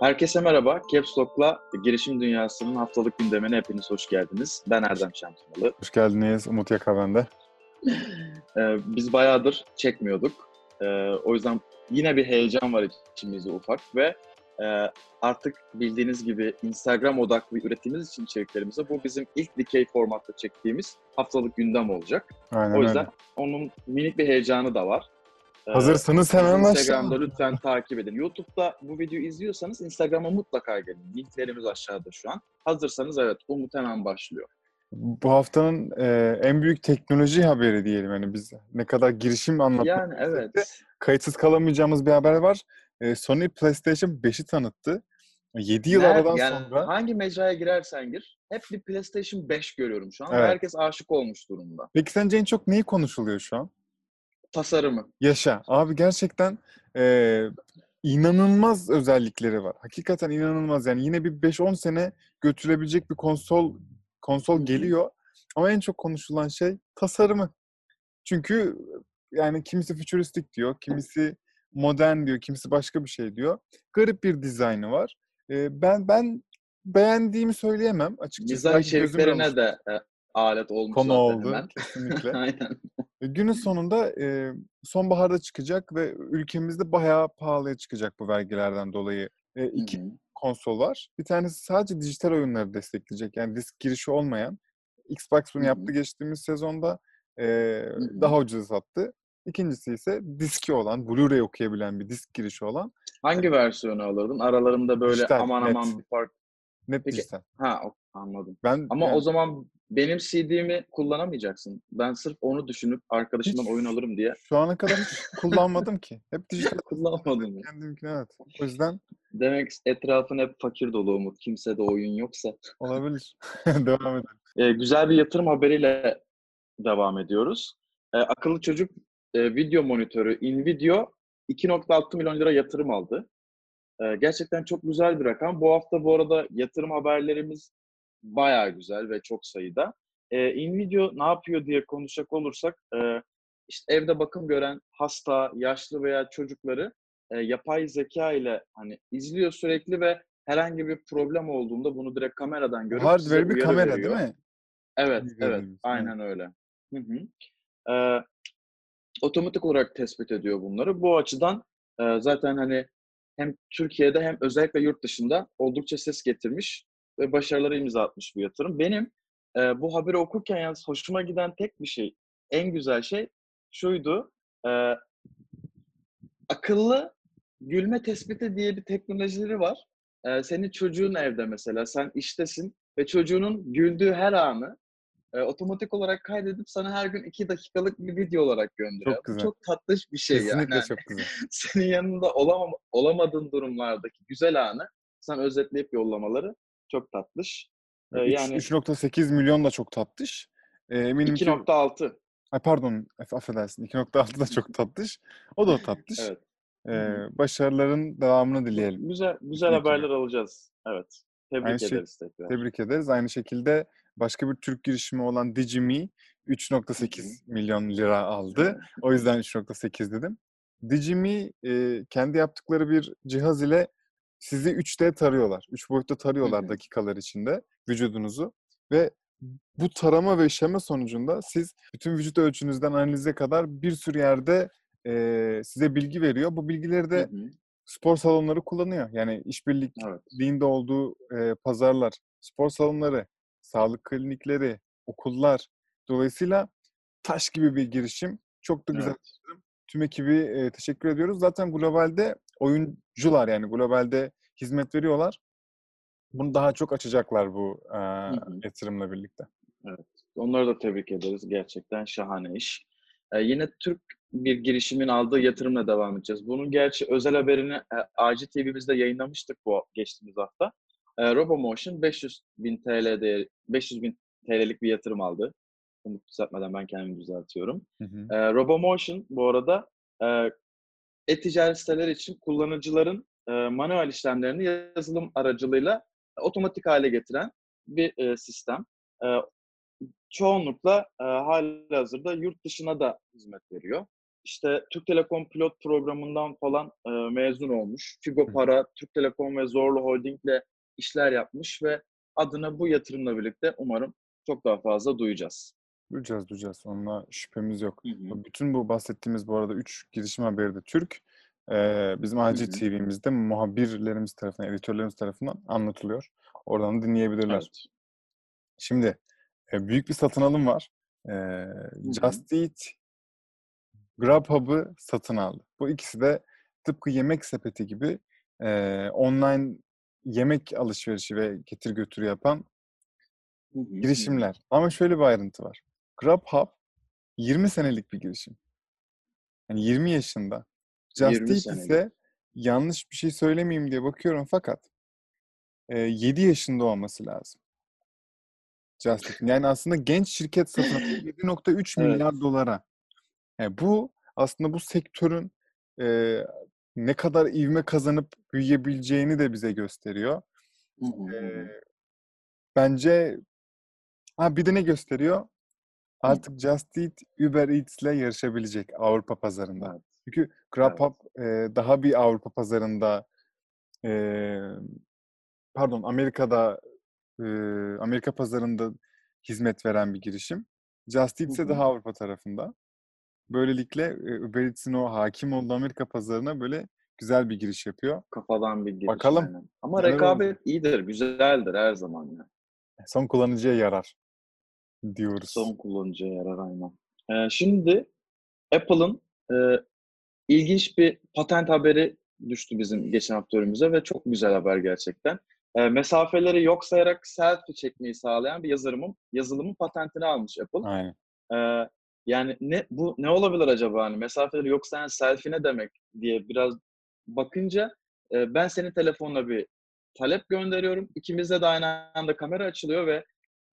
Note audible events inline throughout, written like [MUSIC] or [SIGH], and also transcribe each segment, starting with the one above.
Herkese merhaba. Caps Lock'la girişim dünyasının haftalık gündemine hepiniz hoş geldiniz. Ben Erdem Şamsınalı. Hoş geldiniz. Umut Yaka bende. Ee, biz bayağıdır çekmiyorduk. Ee, o yüzden yine bir heyecan var içimizde ufak ve e, artık bildiğiniz gibi Instagram odaklı ürettiğimiz için içeriklerimize bu bizim ilk dikey formatta çektiğimiz haftalık gündem olacak. Aynen o yüzden öyle. onun minik bir heyecanı da var. Hazırsanız hemen Instagram'da başlayalım. lütfen takip edin. YouTube'da bu videoyu izliyorsanız Instagram'a mutlaka gelin. Linklerimiz aşağıda şu an. Hazırsanız evet Umut hemen başlıyor. Bu haftanın e, en büyük teknoloji haberi diyelim. Yani biz ne kadar girişim anlatmak Yani de evet. kayıtsız kalamayacağımız bir haber var. E, Sony PlayStation 5'i tanıttı. 7 yıl Ner- aradan yani sonra hangi mecraya girersen gir hep bir PlayStation 5 görüyorum şu an. ve Evet. Herkes aşık olmuş durumda. Peki sence en çok neyi konuşuluyor şu an? Tasarımı. Yaşa. Abi gerçekten e, inanılmaz özellikleri var. Hakikaten inanılmaz. Yani yine bir 5-10 sene götürebilecek bir konsol konsol geliyor. Ama en çok konuşulan şey tasarımı. Çünkü yani kimisi fütüristik diyor, kimisi modern diyor, kimisi başka bir şey diyor. Garip bir dizaynı var. E, ben ben beğendiğimi söyleyemem açıkçası. Gözümün içeriklerine de e, alet olmuş konu zaten oldu hemen. kesinlikle. [LAUGHS] Aynen. E, Günün sonunda e, sonbaharda çıkacak ve ülkemizde bayağı pahalıya çıkacak bu vergilerden dolayı. E, iki hı. konsol var. Bir tanesi sadece dijital oyunları destekleyecek. Yani disk girişi olmayan. Xbox bunu Hı hı. yaptı geçtiğimiz sezonda. E, hı. daha ucuza sattı. İkincisi ise diski olan, Blu-ray okuyabilen bir disk girişi olan Hangi versiyonu alırdın? Aralarında böyle Dijital, aman net. aman bir fark. net Peki, dijital. Ha anladım. Ben Ama yani o zaman benim CD'mi kullanamayacaksın. Ben sırf onu düşünüp arkadaşımdan hiç oyun alırım diye şu ana kadar hiç [LAUGHS] kullanmadım ki. Hep dijital [LAUGHS] kullanmadım. [LAUGHS] kendimkini evet. O yüzden Demek etrafın hep fakir dolu Umut. Kimsede oyun yoksa. olabilir. Devam edelim. Ee, güzel bir yatırım haberiyle devam ediyoruz. Ee, akıllı çocuk e, video monitörü InVideo 2.6 milyon lira yatırım aldı. Ee, gerçekten çok güzel bir rakam. Bu hafta bu arada yatırım haberlerimiz bayağı güzel ve çok sayıda. Ee, InVideo ne yapıyor diye konuşacak olursak e, işte evde bakım gören hasta, yaşlı veya çocukları e, yapay zeka ile hani izliyor sürekli ve herhangi bir problem olduğunda bunu direkt kameradan görüp Hardware bir kamera veriyor. değil mi? Evet, evet. Aynen öyle. Hı hı. Ee, otomatik olarak tespit ediyor bunları. Bu açıdan e, zaten hani hem Türkiye'de hem özellikle yurt dışında oldukça ses getirmiş ve başarıları imza atmış bir yatırım. Benim e, bu haberi okurken yalnız hoşuma giden tek bir şey, en güzel şey şuydu. E, akıllı gülme tespiti diye bir teknolojileri var. E, senin çocuğun evde mesela, sen iştesin ve çocuğunun güldüğü her anı e, otomatik olarak kaydedip sana her gün iki dakikalık bir video olarak gönderiyor. Çok Bu güzel. Çok tatlış bir şey yani. Kesinlikle Hani çok güzel. [LAUGHS] senin yanında olamam olamadığın durumlardaki güzel anı sana özetleyip yollamaları çok tatlış. Ee, yani 3.8 milyon da çok tatlış. Ee, eminim ki 2.6 Ay pardon aff- affedersin 2.6 da çok tatlış. O da tatlış. evet. Ee, başarıların devamını dileyelim. Güzel güzel haberler alacağız. Evet. Tebrik Aynı şey- ederiz tekrar. Tebrik ederiz. Aynı şekilde başka bir Türk girişimi olan Digime 3.8 milyon lira aldı. O yüzden 3.8 dedim. Digime e, kendi yaptıkları bir cihaz ile sizi 3D tarıyorlar. 3 boyutta tarıyorlar Hı hı. dakikalar içinde vücudunuzu ve bu tarama ve işleme sonucunda siz bütün vücut ölçünüzden analize kadar bir sürü yerde e, size bilgi veriyor. Bu bilgileri de hı. spor salonları kullanıyor. Yani işbirliğinde Evet. olduğu e, pazarlar, spor salonları, sağlık klinikleri, okullar. Dolayısıyla taş gibi bir girişim. Çok da güzel. Evet. Tüm ekibi e, teşekkür ediyoruz. Zaten globalde oyuncular yani globalde hizmet veriyorlar. Bunu daha çok açacaklar bu e, yatırımla birlikte. Onları da tebrik ederiz. Gerçekten şahane iş. Ee, yine Türk bir girişimin aldığı yatırımla devam edeceğiz. Bunun gerçi özel haberini e, AC TV'mizde yayınlamıştık bu geçtiğimiz hafta. E, RoboMotion 500 bin TL değer, 500 bin TL'lik bir yatırım aldı. Bunu düzeltmeden ben kendimi düzeltiyorum. Hı hı. E, RoboMotion bu arada e, e-ticaret siteleri için kullanıcıların e, manuel işlemlerini yazılım aracılığıyla otomatik hale getiren bir e, sistem. E, çoğunlukla e, halihazırda yurt dışına da hizmet veriyor. işte Türk Telekom pilot programından falan e, mezun olmuş. Figo Para, Türk Telekom ve Zorlu Holding'le işler yapmış ve adını bu yatırımla birlikte umarım çok daha fazla duyacağız. Duyacağız, duyacağız. Onunla şüphemiz yok. Hı hı. Bütün bu bahsettiğimiz bu arada 3 girişim haberi de Türk. Ee, bizim Hı hı. TV'mizde muhabirlerimiz tarafından, editörlerimiz tarafından anlatılıyor. Oradan dinleyebilirler. Evet. Şimdi e, büyük bir satın alım var. E, Just Eat Grubhub'ı satın aldı. Bu ikisi de tıpkı yemek sepeti gibi e, online yemek alışverişi ve getir götür yapan girişimler. Ama şöyle bir ayrıntı var. Grubhub 20 senelik bir girişim. Yani 20 yaşında. Just 20 Eat senelik. ise yanlış bir şey söylemeyeyim diye bakıyorum fakat e, 7 yaşında olması lazım. Just Eat'in. Yani aslında genç şirket satın alıyor [LAUGHS] 7.3 Evet. milyar dolara. Yani bu aslında bu sektörün e, ne kadar ivme kazanıp büyüyebileceğini de bize gösteriyor. Hı hı, E, bence ha bir de ne gösteriyor? Artık Just Eat Uber Eats'le yarışabilecek Avrupa pazarında. Evet. Çünkü Grubhub e, daha bir Avrupa pazarında e, pardon Amerika'da e, Amerika pazarında hizmet veren bir girişim. Just Eat ise daha Avrupa tarafında. Böylelikle e, Uber Eats'in o hakim olduğu Amerika pazarına böyle güzel bir giriş yapıyor. Kafadan bir giriş Bakalım. aynen. Ama rekabet iyidir, güzeldir her zaman ya. Son kullanıcıya yarar diyoruz. Son kullanıcıya yarar aynen. Ee, şimdi Apple'ın e, ilginç bir patent haberi düştü bizim geçen hafta önümüze ve çok güzel haber gerçekten. E, mesafeleri yok sayarak selfie çekmeyi sağlayan bir yazılımın yazılımın patentini almış Apple. Aynen. Ee, yani ne bu ne olabilir acaba hani mesafeleri yok sayan selfie ne demek diye biraz bakınca e, ben senin telefonuna bir talep gönderiyorum. İkimizde de aynı anda kamera açılıyor ve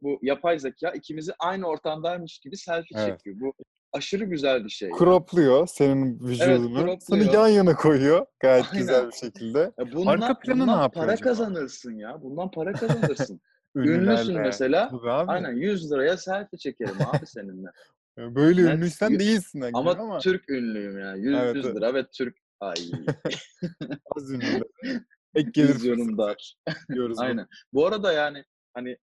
bu yapay zeka ikimizi aynı ortamdaymış gibi selfie Evet. çekiyor. Bu aşırı güzel bir şey. Cropluyor senin vücudunu. Seni cropluyor. yan yana koyuyor gayet Aynen. güzel bir şekilde. Ya bundan, Arka planı ne bundan yapıyor para acaba? kazanırsın ya. Bundan para kazanırsın. [LAUGHS] Ünlüsün mesela. Aynen 100 liraya selfie çekerim abi seninle. [LAUGHS] Böyle Net ünlüysen değilsin Ama, ama, Türk ünlüyüm ya. 100 Evet, 100 evet. lira ve Türk. Ay [LAUGHS] az ünlüler. Ek gelir diyoruz. Aynen. Bu arada yani hani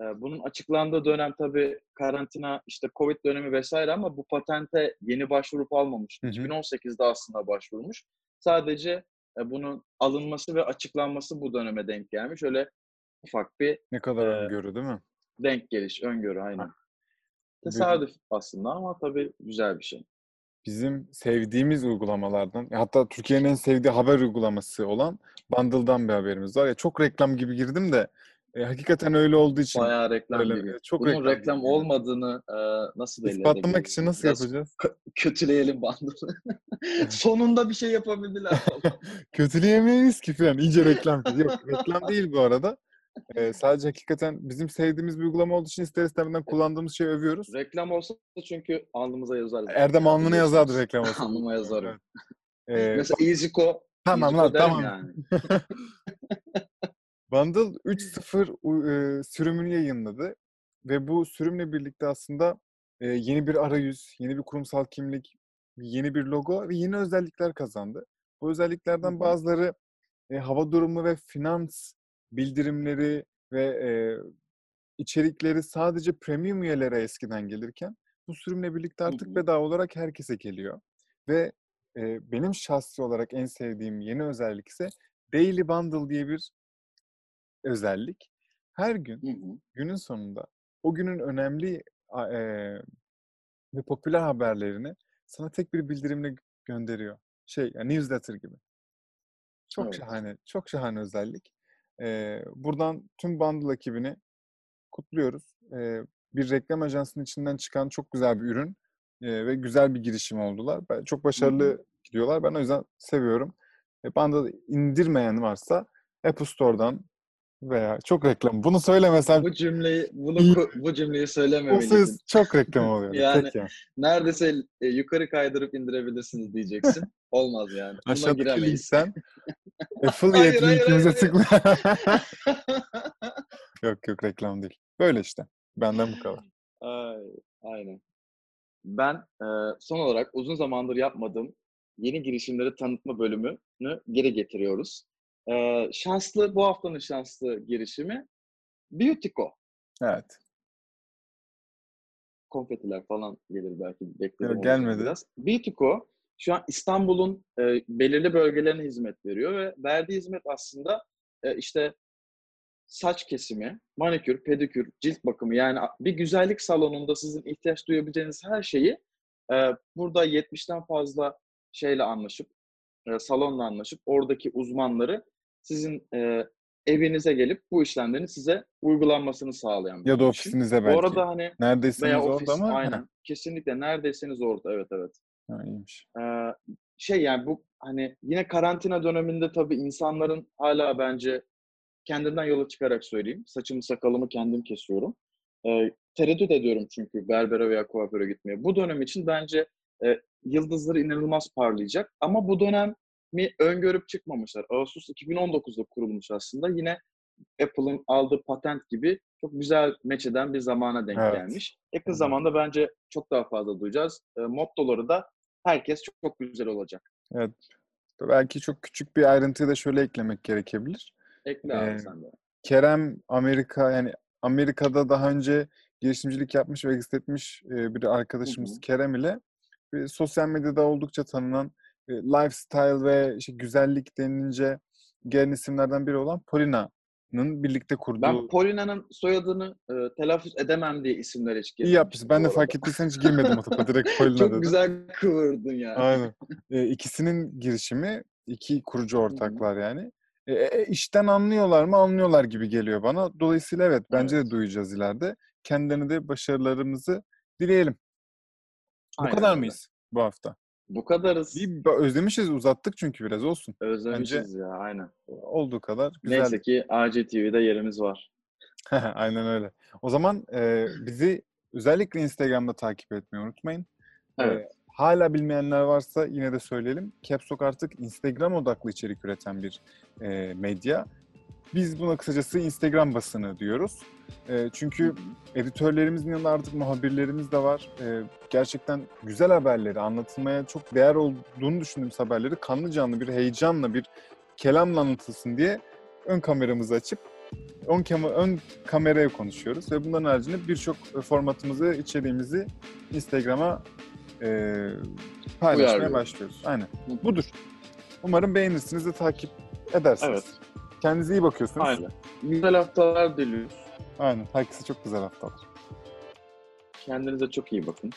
bunun açıklandığı dönem tabii karantina işte Covid dönemi vesaire ama bu patente yeni başvurup almamış. Hı hı. 2018'de aslında başvurmuş. Sadece e, bunun alınması ve açıklanması bu döneme denk gelmiş. Öyle ufak bir Ne kadar Ee, öngörü değil mi? denk geliş, öngörü aynen. Tesadüf aslında ama tabii güzel bir şey. Bizim sevdiğimiz uygulamalardan, hatta Türkiye'nin en sevdiği haber uygulaması olan Bundle'dan bir haberimiz var. Ya çok reklam gibi girdim de e, hakikaten öyle olduğu için Bayağı reklam öyle, gibi. çok Bunun reklam, reklam, olmadığını e, nasıl belli İspatlamak için nasıl Biraz yapacağız? kötüleyelim bandını. [LAUGHS] [LAUGHS] Sonunda bir şey yapabildiler. [LAUGHS] Kötüleyemeyiz ki falan. İyice reklam. Yok reklam değil bu arada. Ee, sadece hakikaten bizim sevdiğimiz bir uygulama olduğu için ister istemeden kullandığımız şeyi övüyoruz. reklam olsa çünkü alnımıza yazarız. Erdem alnına yazardı reklam olsa. Alnıma yazarım. Ee, Mesela EasyCo. tamam lan tamam. Yani. Bundle 3.0 u- e, sürümünü yayınladı ve bu sürümle birlikte aslında e, yeni bir arayüz, yeni bir kurumsal kimlik, yeni bir logo ve yeni özellikler kazandı. Bu özelliklerden bazıları e, hava durumu ve finans bildirimleri ve e, içerikleri sadece premium üyelere eskiden gelirken bu sürümle birlikte artık bedava olarak herkese geliyor. Ve e, benim şahsi olarak en sevdiğim yeni özellik ise Daily Bundle diye bir özellik. Her gün Hı hı. günün sonunda o günün önemli eee, ve popüler haberlerini sana tek bir bildirimle gönderiyor. Şey, yani newsletter gibi. Çok Evet. şahane, çok şahane özellik. Eee, buradan tüm Bundle ekibini kutluyoruz. Eee, bir reklam ajansının içinden çıkan çok güzel bir ürün eee, ve güzel bir girişim oldular. Ben, çok başarılı gidiyorlar. Ben o yüzden seviyorum. E, Bundle indirmeyen varsa Apple Store'dan veya çok reklam. Bunu söylemesem Bu cümleyi bunu bu cümleyi söylememeliydin. çok reklam oluyor. Yani yani. Neredeyse e, yukarı kaydırıp indirebilirsiniz diyeceksin. [LAUGHS] Olmaz yani. Buna Aşağıdaki giremeyiz. linkten [LAUGHS] affiliate linkimize tıkla. [LAUGHS] yok yok reklam değil. Böyle işte. Benden bu kadar. Ay, aynen. ben e, son olarak uzun zamandır yapmadığım yeni girişimleri tanıtma bölümünü geri getiriyoruz. E, şanslı, bu haftanın şanslı girişimi Beautyco. Evet. Konfetiler falan gelir belki bekledim. Gelmedi. Biraz. Beautyco şu an İstanbul'un e, belirli bölgelerine hizmet veriyor ve verdiği hizmet aslında e, işte saç kesimi, manikür, pedikür, cilt bakımı yani bir güzellik salonunda sizin ihtiyaç duyabileceğiniz her şeyi e, burada 70'ten fazla şeyle anlaşıp, e, salonla anlaşıp oradaki uzmanları sizin e, evinize gelip bu işlemlerin size uygulanmasını sağlayan bir Ya da ofisinize Bu belki. arada hani Neredeyseniz veya orada ofis ama aynen. Heh, Kesinlikle neredeyseniz orada. Evet evet. ha, iyiymiş. Ee, şey yani bu hani yine karantina döneminde tabii insanların hala bence kendimden yola çıkarak söyleyeyim. Saçımı sakalımı kendim kesiyorum. Ee, tereddüt ediyorum çünkü berbere veya kuaföre gitmeye. Bu dönem için bence e, yıldızları inanılmaz parlayacak. Ama bu dönemi öngörüp çıkmamışlar. Ağustos 2019'da kurulmuş aslında. Yine Apple'ın aldığı patent gibi çok güzel meç eden bir zamana denk Evet. gelmiş. Yakın Evet. zamanda bence çok daha fazla duyacağız. E, mottoları da herkes çok, çok güzel olacak. Evet. Belki çok küçük bir ayrıntıyı da şöyle eklemek gerekebilir. Ekle abi Ee, sen de. Kerem Amerika yani Amerika'da daha önce girişimcilik yapmış ve exit etmiş e, bir arkadaşımız Hı hı. Kerem ile e, sosyal medyada oldukça tanınan e, lifestyle ve işte güzellik denilince gelen isimlerden biri olan Polina'nın birlikte kurduğu Ben Polina'nın soyadını e, telaffuz edemem diye isimler hiç iyi yapmışsın. Ben de fark ettiysen hiç girmedim o topa. Direkt [LAUGHS] Polina Çok dedim. güzel kıvırdın yani. Aynen. E, ikisinin girişimi, iki kurucu ortaklar yani. E, e, işten anlıyorlar mı? Anlıyorlar gibi geliyor bana. Dolayısıyla evet bence Evet. de duyacağız ileride. Kendilerine de başarılarımızı dileyelim. Bu Aynen kadar mıyız bu hafta? Bu kadarız. Bir özlemişiz, uzattık çünkü biraz olsun. Özlemişiz ya aynen. Olduğu kadar güzel. Neyse ki ACTV'de yerimiz var. [LAUGHS] Aynen öyle. O zaman e, bizi özellikle Instagram'da takip etmeyi unutmayın. Evet. Ee, hala bilmeyenler varsa yine de söyleyelim. Capstock artık Instagram odaklı içerik üreten bir e, medya. Biz buna kısacası Instagram basını diyoruz. E, çünkü editörlerimizin yanında artık muhabirlerimiz de var. E, gerçekten güzel haberleri, anlatılmaya çok değer olduğunu düşündüğümüz haberleri kanlı canlı bir heyecanla, bir kelamla anlatılsın diye ön kameramızı açıp ön, kama- ön kameraya konuşuyoruz. Ve bunların haricinde birçok formatımızı, içeriğimizi Instagram'a e, paylaşmaya Uyarlıyoruz. başlıyoruz. Aynen. Budur. Umarım beğenirsiniz de takip edersiniz. Evet. Kendinize iyi bakıyorsunuz. Aynen. Güzel haftalar diliyoruz. Aynen. Herkese çok güzel haftalar. Kendinize çok iyi bakın.